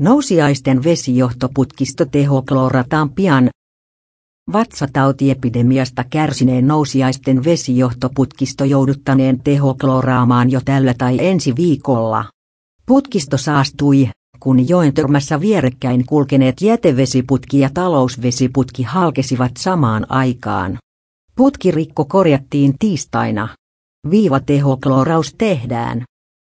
Nousiaisten vesijohtoputkisto tehokloorataan pian. Vatsatautiepidemiasta kärsineen nousiaisten vesijohtoputkisto jouduttaneen tehoklooraamaan jo tällä tai ensi viikolla. Putkisto saastui, kun joen törmässä vierekkäin kulkeneet jätevesiputki ja talousvesiputki halkesivat samaan aikaan. Putkirikko korjattiin tiistaina. Viivatehoklooraus tehdään.